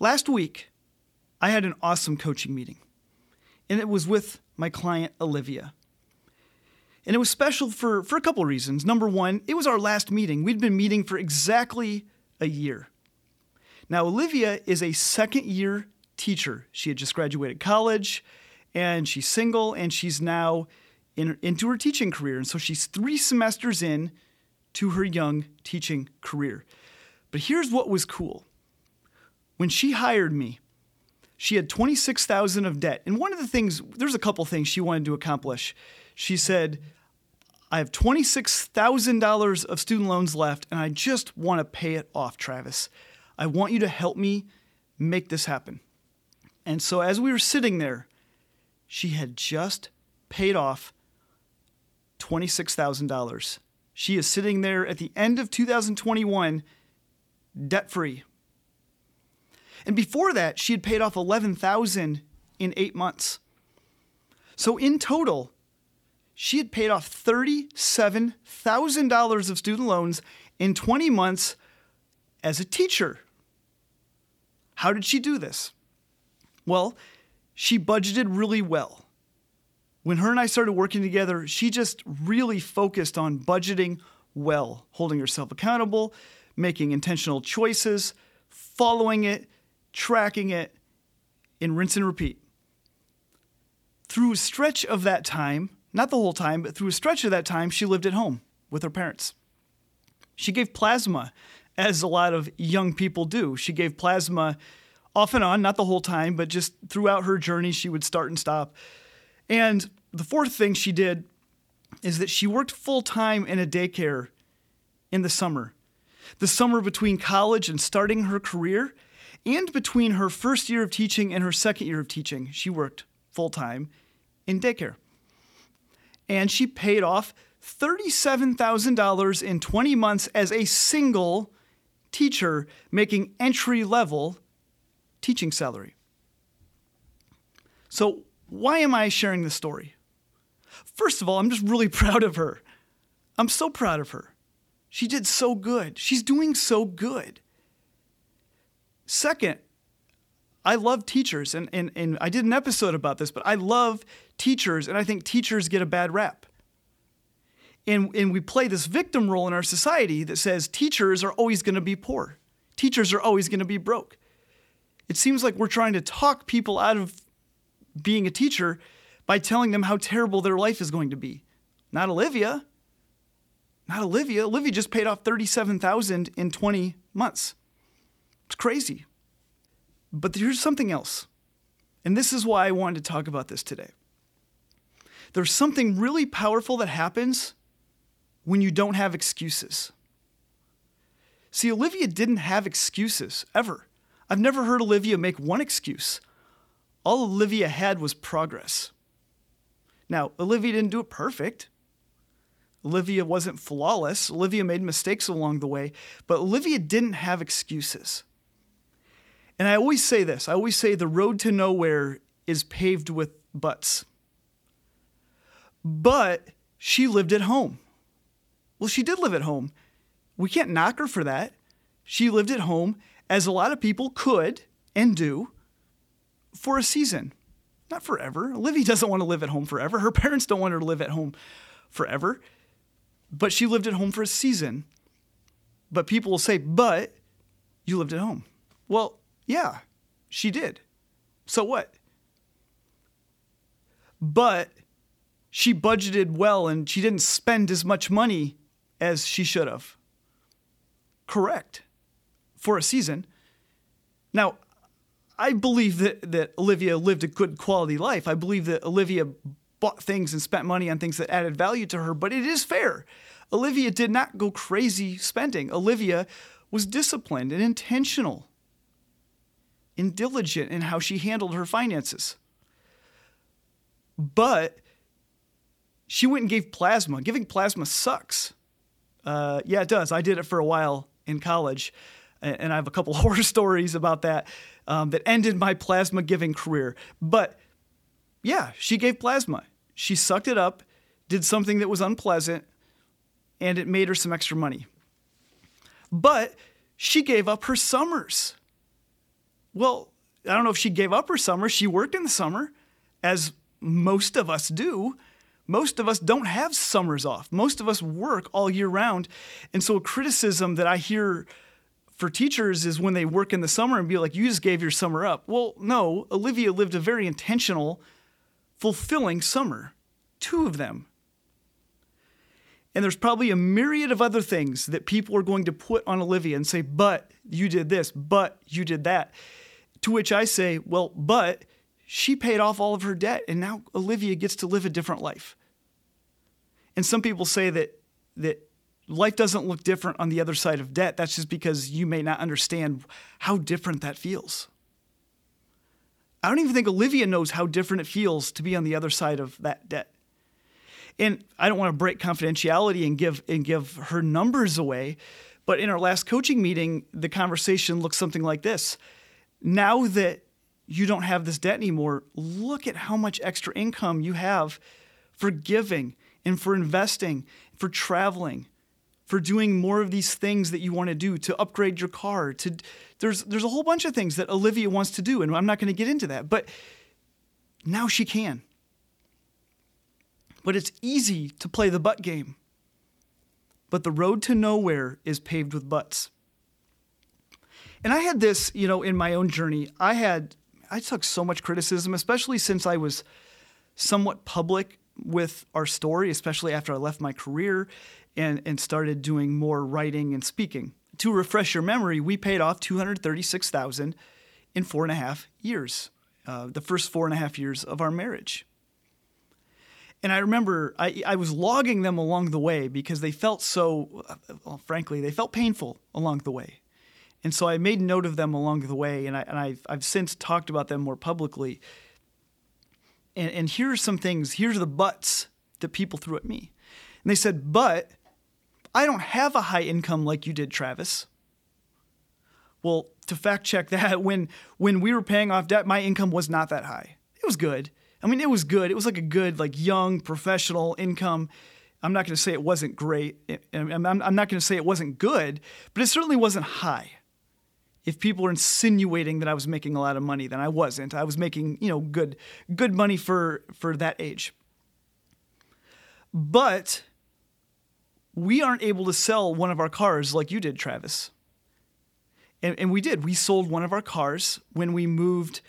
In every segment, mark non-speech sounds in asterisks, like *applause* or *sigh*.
Last week, I had an awesome coaching meeting, and it was with my client, Olivia. And it was special for, for a couple of reasons. Number one, it was our last meeting. We'd been meeting for exactly a year. Now, Olivia is a second year teacher. She had just graduated college, and she's single, and she's now in, into her teaching career. And so she's three semesters in to her young teaching career. But here's what was cool when she hired me, she had 26,000 of debt. And one of the things, there's a couple things she wanted to accomplish. She said, I have $26,000 of student loans left and I just want to pay it off, Travis. I want you to help me make this happen. And so as we were sitting there, she had just paid off $26,000. She is sitting there at the end of 2021 debt free. And before that, she had paid off 11,000 in 8 months. So in total, she had paid off $37,000 of student loans in 20 months as a teacher. How did she do this? Well, she budgeted really well. When her and I started working together, she just really focused on budgeting well, holding herself accountable, making intentional choices, following it, tracking it, and rinse and repeat. Through a stretch of that time, not the whole time, but through a stretch of that time, she lived at home with her parents. She gave plasma, as a lot of young people do. She gave plasma off and on, not the whole time, but just throughout her journey, she would start and stop. And the fourth thing she did is that she worked full time in a daycare in the summer. The summer between college and starting her career, and between her first year of teaching and her second year of teaching, she worked full time in daycare. And she paid off $37,000 in 20 months as a single teacher making entry level teaching salary. So, why am I sharing this story? First of all, I'm just really *laughs* proud of her. I'm so proud of her. She did so good. She's doing so good. Second, I love teachers, and, and, and I did an episode about this, but I love teachers, and I think teachers get a bad rap. And, and we play this victim role in our society that says teachers are always going to be poor, teachers are always going to be broke. It seems like we're trying to talk people out of being a teacher by telling them how terrible their life is going to be. Not Olivia. Not Olivia. Olivia just paid off 37,000 in 20 months. It's crazy. But here's something else. And this is why I wanted to talk about this today. There's something really powerful that happens when you don't have excuses. See, Olivia didn't have excuses ever. I've never heard Olivia make one excuse. All Olivia had was progress. Now, Olivia didn't do it perfect. Olivia wasn't flawless. Olivia made mistakes along the way, but Olivia didn't have excuses. And I always say this I always say the road to nowhere is paved with butts. But she lived at home. Well, she did live at home. We can't knock her for that. She lived at home, as a lot of people could and do, for a season. Not forever. Livy *laughs* doesn't want to live at home forever. Her parents don't want her to live at home forever. But she lived at home for a season. But people will say, but you lived at home. Well, yeah, she did. So what? But she budgeted well and she didn't spend as much money as she should have. Correct. For a season. Now, I believe that, that Olivia lived a good quality life. I believe that Olivia bought things and spent money on things that added value to her, but it is fair. Olivia did not go crazy spending. Olivia was disciplined and intentional and diligent in how she handled her finances. But she went and gave plasma. Giving plasma sucks. Uh, yeah, it does. I did it for a while in college, and I have a couple *laughs* horror stories about that um, that ended my plasma giving career. But yeah, she gave plasma. She sucked it up, did something that was unpleasant, and it made her some extra money. But she gave up her summers. Well, I don't know if she gave up her summer. She worked in the summer, as most of us do. Most of us don't have summers off. Most of us work all year round. And so, a criticism that I hear for teachers is when they work in the summer and be like, you just gave your summer up. Well, no, Olivia lived a very intentional, fulfilling summer, two of them. And there's probably a myriad of other things that people are going to put on Olivia and say, but you did this, but you did that. To which I say, well, but she paid off all of her debt and now Olivia gets to live a different life. And some people say that that life doesn't look different on the other side of debt. That's just because you may not understand how different that feels. I don't even think Olivia knows how different it feels to be on the other side of that debt. And I don't want to break confidentiality and give and give her numbers away, but in our last coaching meeting, the conversation looked something like this. Now that you don't have this debt anymore, look at how much extra income you have for giving and for investing, for traveling, for doing more of these things that you want to do, to upgrade your car, to there's there's a whole bunch of things that Olivia wants to do, and I'm not going to get into that, but now she can. But it's easy to play the butt game. But the road to nowhere is paved with butts. And I had this, you know, in my own journey. I had I took so much criticism, especially since I was somewhat public with our story, especially after I left my career and, and started doing more writing and speaking. To refresh your memory, we paid off 236000 in four and a half years, uh, the first four and a half years of our marriage. And I remember I, I was logging them along the way because they felt so, well, frankly, they felt painful along the way. And so I made note of them along the way, and, I, and I've, I've since talked about them more publicly. And, and here are some things, here's the buts that people threw at me. And they said, But I don't have a high income like you did, Travis. Well, to fact check *laughs* that, when when we were paying off debt, my income was not that high. It was good. I mean, it was good. It was like a good, like young professional income. I'm not going to say it wasn't great. I'm not going to say it wasn't good, but it certainly wasn't high. If people were insinuating that I was making a lot of money, then I wasn't. I was making, you know, good good money for for that age. But we aren't able to sell one of our cars like you did, Travis. And, and we did. We sold one of our cars when we moved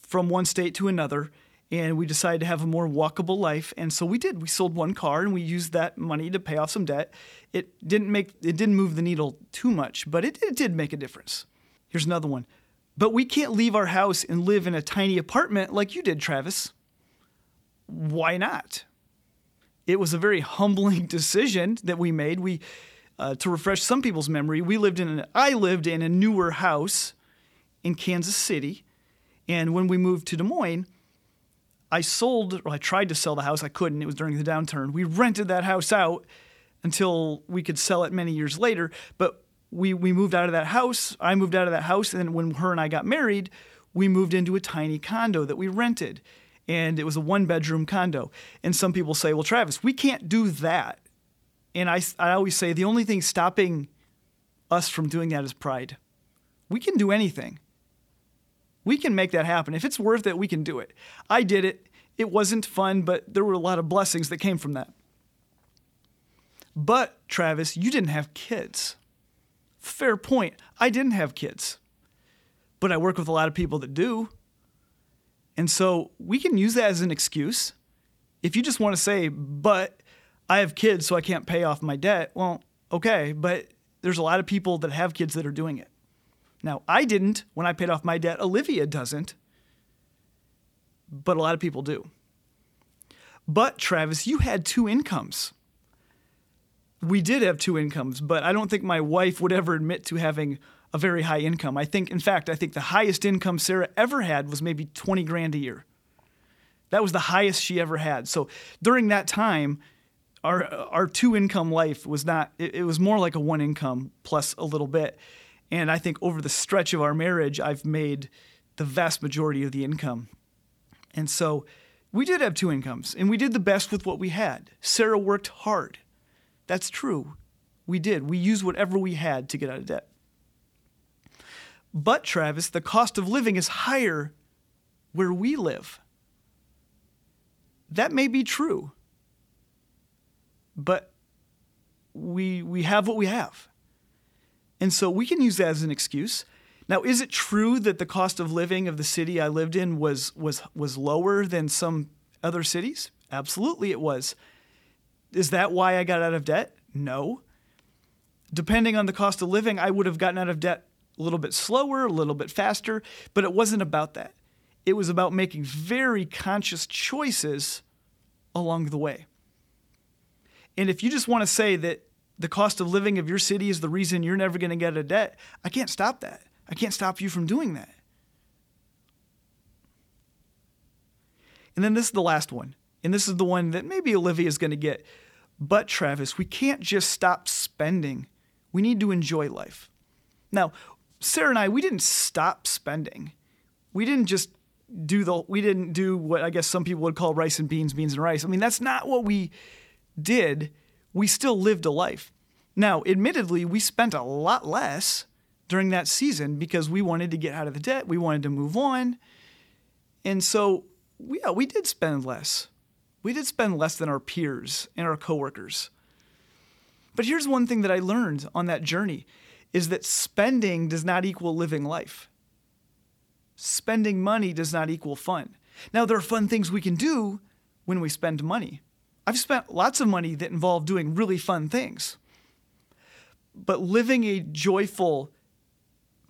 from one state to another and we decided to have a more walkable life. And so we did. We sold one car and we used that money to pay off some debt. It didn't make it didn't move the needle too much but it, it did make a difference. Here's another one. But we can't leave our house and live in a tiny apartment like you did travis. Why not? It was a very humbling *laughs* decision that we made. We, uh, to refresh some people's memory, we lived in an, I lived in a newer house in Kansas City, and when we moved to Des Moines, I sold, or I tried to sell the house. I couldn't. It was during the downturn. We rented that house out until we could sell it many years later. But we we moved out of that house. I moved out of that house, and then when her and I got married, we moved into a tiny condo that we rented and it was a one bedroom condo. And some people say, well, Travis, we can't do that. And I, I always say the only thing stopping us from doing that is pride. We can do anything. We can make that happen. If it's worth it, we can do it. I did it. It wasn't fun, but there were a lot of blessings that came from that. But, Travis, you didn't have kids. Fair point. I didn't have kids. But I work with a lot of people that do. And so we can use that as an excuse. If you just want to say, but I have kids, so I can't pay off my debt, well, okay, but there's a lot of people that have kids that are doing it. Now, I didn't when I paid off my debt. Olivia doesn't, but a lot of people do. But, Travis, you had two incomes. We did have two incomes, but I don't think my wife would ever admit to having a very high income. I think, in fact, I think the highest income Sarah ever had was maybe 20 grand a year. That was the highest she ever had. So during that time, our our two income life was not. It, it was more like a one income plus a little bit. And I think over the stretch of our marriage, I've made the vast majority of the income. And so we did have two incomes, and we did the best with what we had. Sarah worked hard. That's true. We did. We used whatever we had to get out of debt. But, Travis, the cost of living is higher where we live. That may be true, but we, we have what we have. And so we can use that as an excuse. Now, is it true that the cost of living of the city I lived in was, was, was lower than some other cities? Absolutely, it was. Is that why I got out of debt? No. Depending on the cost of living, I would have gotten out of debt a little bit slower, a little bit faster, but it wasn't about that. It was about making very conscious choices along the way. And if you just want to say that the cost of living of your city is the reason you're never going to get a debt, I can't stop that. I can't stop you from doing that. And then this is the last one. And this is the one that maybe Olivia is going to get. But Travis, we can't just stop spending. We need to enjoy life. Now, Sarah and I, we didn't stop spending. We didn't just do the we didn't do what I guess some people would call rice and beans, beans and rice. I mean, that's not what we did. We still lived a life. Now, admittedly, we spent a lot less during that season because we wanted to get out of the debt, we wanted to move on. And so, yeah, we did spend less. We did spend less than our peers and our coworkers. But here's one thing that I learned on that journey is that spending does not equal living life spending money does not equal fun. Now, there are fun things we can do when we spend money. I've spent lots of money that involved doing really fun things. But living a joyful,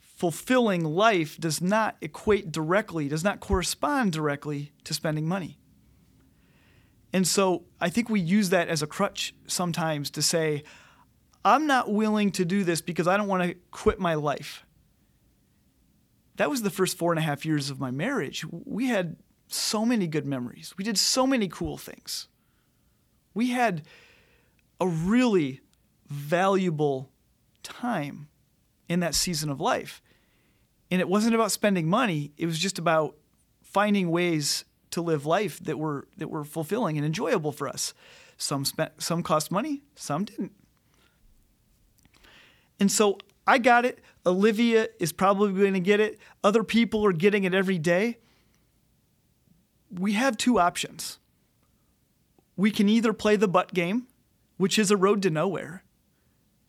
fulfilling life does not equate directly, does not correspond directly to spending money. And so I think we use that as a crutch sometimes to say, I'm not willing to do this because I don't want to quit my life that was the first four and a half years of my marriage. We had so many good memories. We did so many cool things. We had a really valuable time in that season of life. And it wasn't about spending money, it was just about finding ways to live life that were that were fulfilling and enjoyable for us. Some spent some cost money, some didn't. And so I got it. Olivia is probably going to get it. Other people are getting it every day. We have two options. We can either play the butt game, which is a road to nowhere,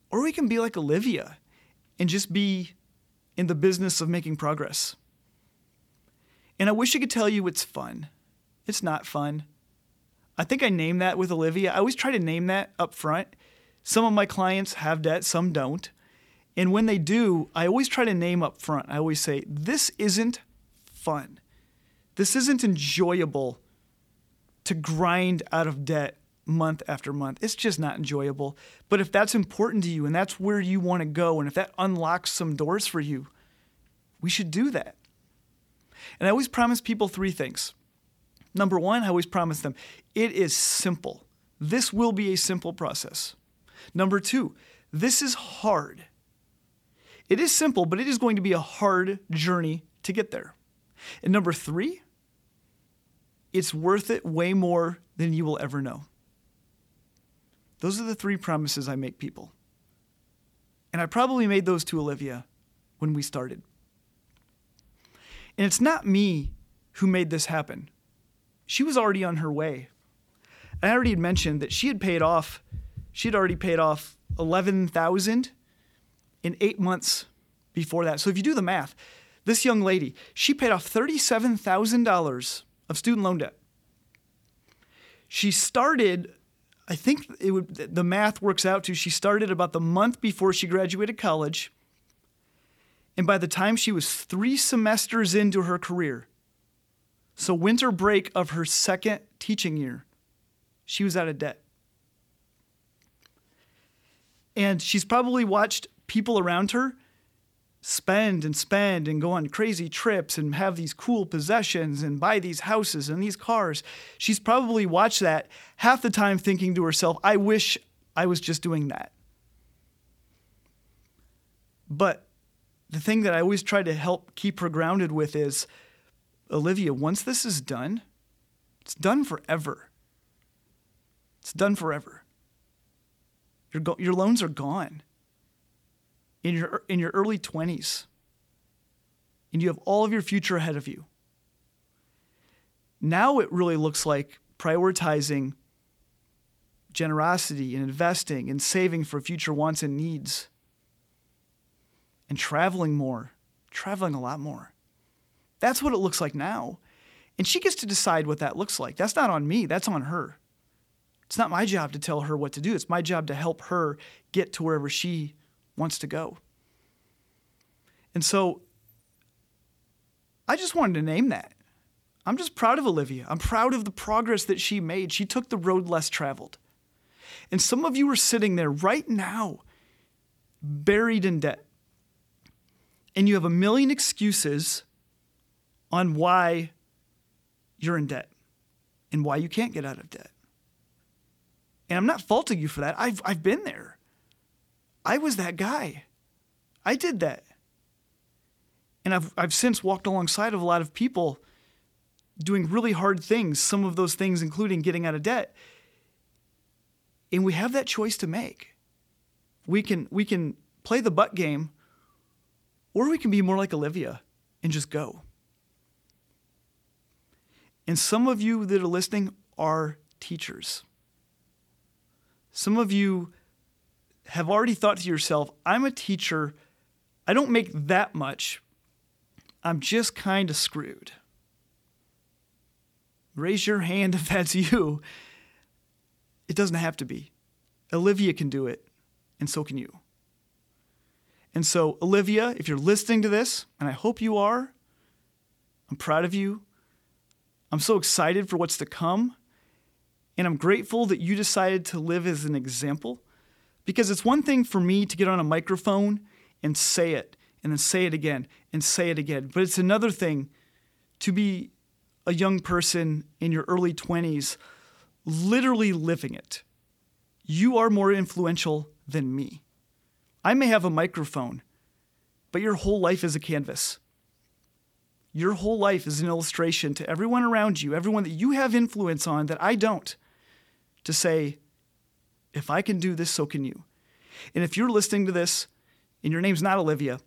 or we can be like Olivia and just be in the business of making progress. And I wish I could tell you it's fun. It's not fun. I think I named that with Olivia. I always try to name that up front. Some of my clients have that, some don't. And when they do, I always try to name up front. I always say, this isn't fun. This isn't enjoyable to grind out of debt month after month. It's just not enjoyable. But if that's important to you and that's where you want to go, and if that unlocks some doors for you, we should do that. And I always promise people three things. Number one, I always promise them it is simple. This will be a simple process. Number two, this is hard. It is simple, but it is going to be a hard journey to get there. And number three, it's worth it way more than you will ever know. Those are the three promises I make people. And I probably made those to Olivia when we started. And it's not me who made this happen. She was already on her way. And I already had mentioned that she had paid off, she had already paid off 11,000 in eight months before that. So if you do the math, this young lady, she paid off $37,000 of student loan debt. She started, I think it would, the math works out to she started about the month before she graduated college. And by the time she was three semesters into her career, so winter break of her second teaching year, she was out of debt. And she's probably watched people around her spend and spend and go on crazy trips and have these cool possessions and buy these houses and these cars. She's probably watched that half the time thinking to herself, I wish I was just doing that. But the thing that I always try to help keep her grounded with is Olivia, once this is done, it's done forever. It's done forever. Your, go- your loans are gone in your in your early 20s and you have all of your future ahead of you. Now it really looks like prioritizing generosity and investing and saving for future wants and needs and traveling more, traveling a lot more. That's what it looks like now. And she gets to decide what that looks like. That's not on me, that's on her. It's not my job to tell her what to do. It's my job to help her get to wherever she wants to go. And so I just wanted to name that. I'm just proud of Olivia. I'm proud of the progress that she made. She took the road less traveled. And some of you are sitting there right now, buried in debt. And you have a million excuses on why you're in debt and why you can't get out of debt. And I'm not faulting you for that. I've, I've been there. I was that guy. I did that. And I've, I've since walked alongside of a lot of people doing really hard things, some of those things including getting out of debt. And we have that choice to make. We can, we can play the butt game, or we can be more like Olivia and just go. And some of you that are listening are teachers. Some of you have already thought to yourself, I'm a teacher. I don't make that much. I'm just kind of screwed. Raise your hand *laughs* if that's you. It doesn't have to be. Olivia can do it, and so can you. And so, Olivia, if you're listening to this, and I hope you are, I'm proud of you. I'm so excited for what's to come. And I'm grateful that you decided to live as an example because it's one thing for me to get on a microphone and say it and then say it again and say it again. But it's another thing to be a young person in your early 20s literally living it. You are more influential than me. I may have a microphone, but your whole life is a canvas. Your whole life is an illustration to everyone around you, everyone that you have influence on that I don't, to say, if I can do this, so can you. And if you're listening to this and your name's not Olivia,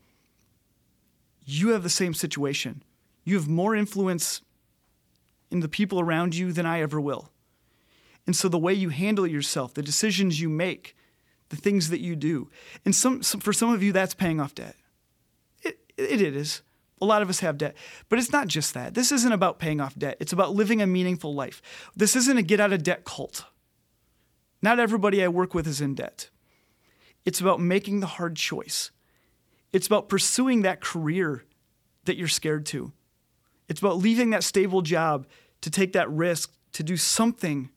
you have the same situation. You have more influence in the people around you than I ever will. And so the way you handle yourself, the decisions you make, the things that you do, and some, some for some of you, that's paying off debt. It, it is. A lot of us have debt. But it's not just that. This isn't about paying off debt, it's about living a meaningful life. This isn't a get out of debt cult. Not everybody I work with is in debt. It's about making the hard choice. It's about pursuing that career that you're scared to. It's about leaving that stable job to take that risk to do something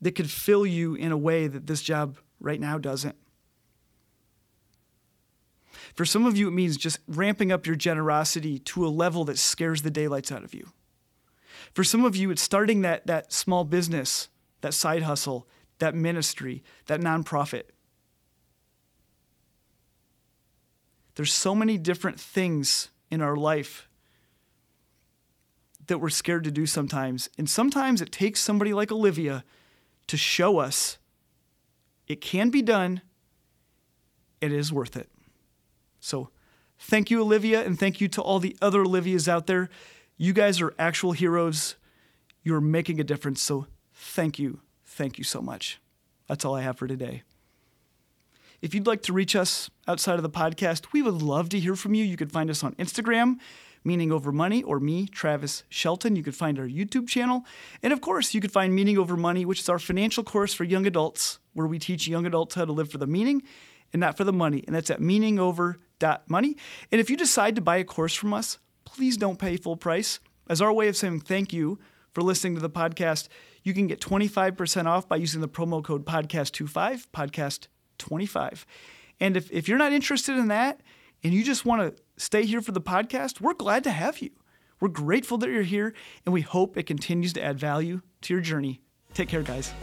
that could fill you in a way that this job right now doesn't. For some of you, it means just ramping up your generosity to a level that scares the daylights out of you. For some of you, it's starting that, that small business, that side hustle, that ministry, that nonprofit. There's so many different things in our life that we're scared to do sometimes. And sometimes it takes somebody like Olivia to show us it can be done, it is worth it. So, thank you, Olivia, and thank you to all the other Olivias out there. You guys are actual heroes. You're making a difference. So, thank you. Thank you so much. That's all I have for today. If you'd like to reach us outside of the podcast, we would love to hear from you. You could find us on Instagram, Meaning Over Money, or me, Travis Shelton. You could find our YouTube channel. And of course, you could find Meaning Over Money, which is our financial course for young adults, where we teach young adults how to live for the meaning and not for the money. And that's at meaningover.money. And if you decide to buy a course from us, please don't pay full price. As our way of saying thank you for listening to the podcast, you can get 25% off by using the promo code podcast25, podcast25. And if, if you're not interested in that and you just want to stay here for the podcast, we're glad to have you. We're grateful that you're here, and we hope it continues to add value to your journey. Take care, guys.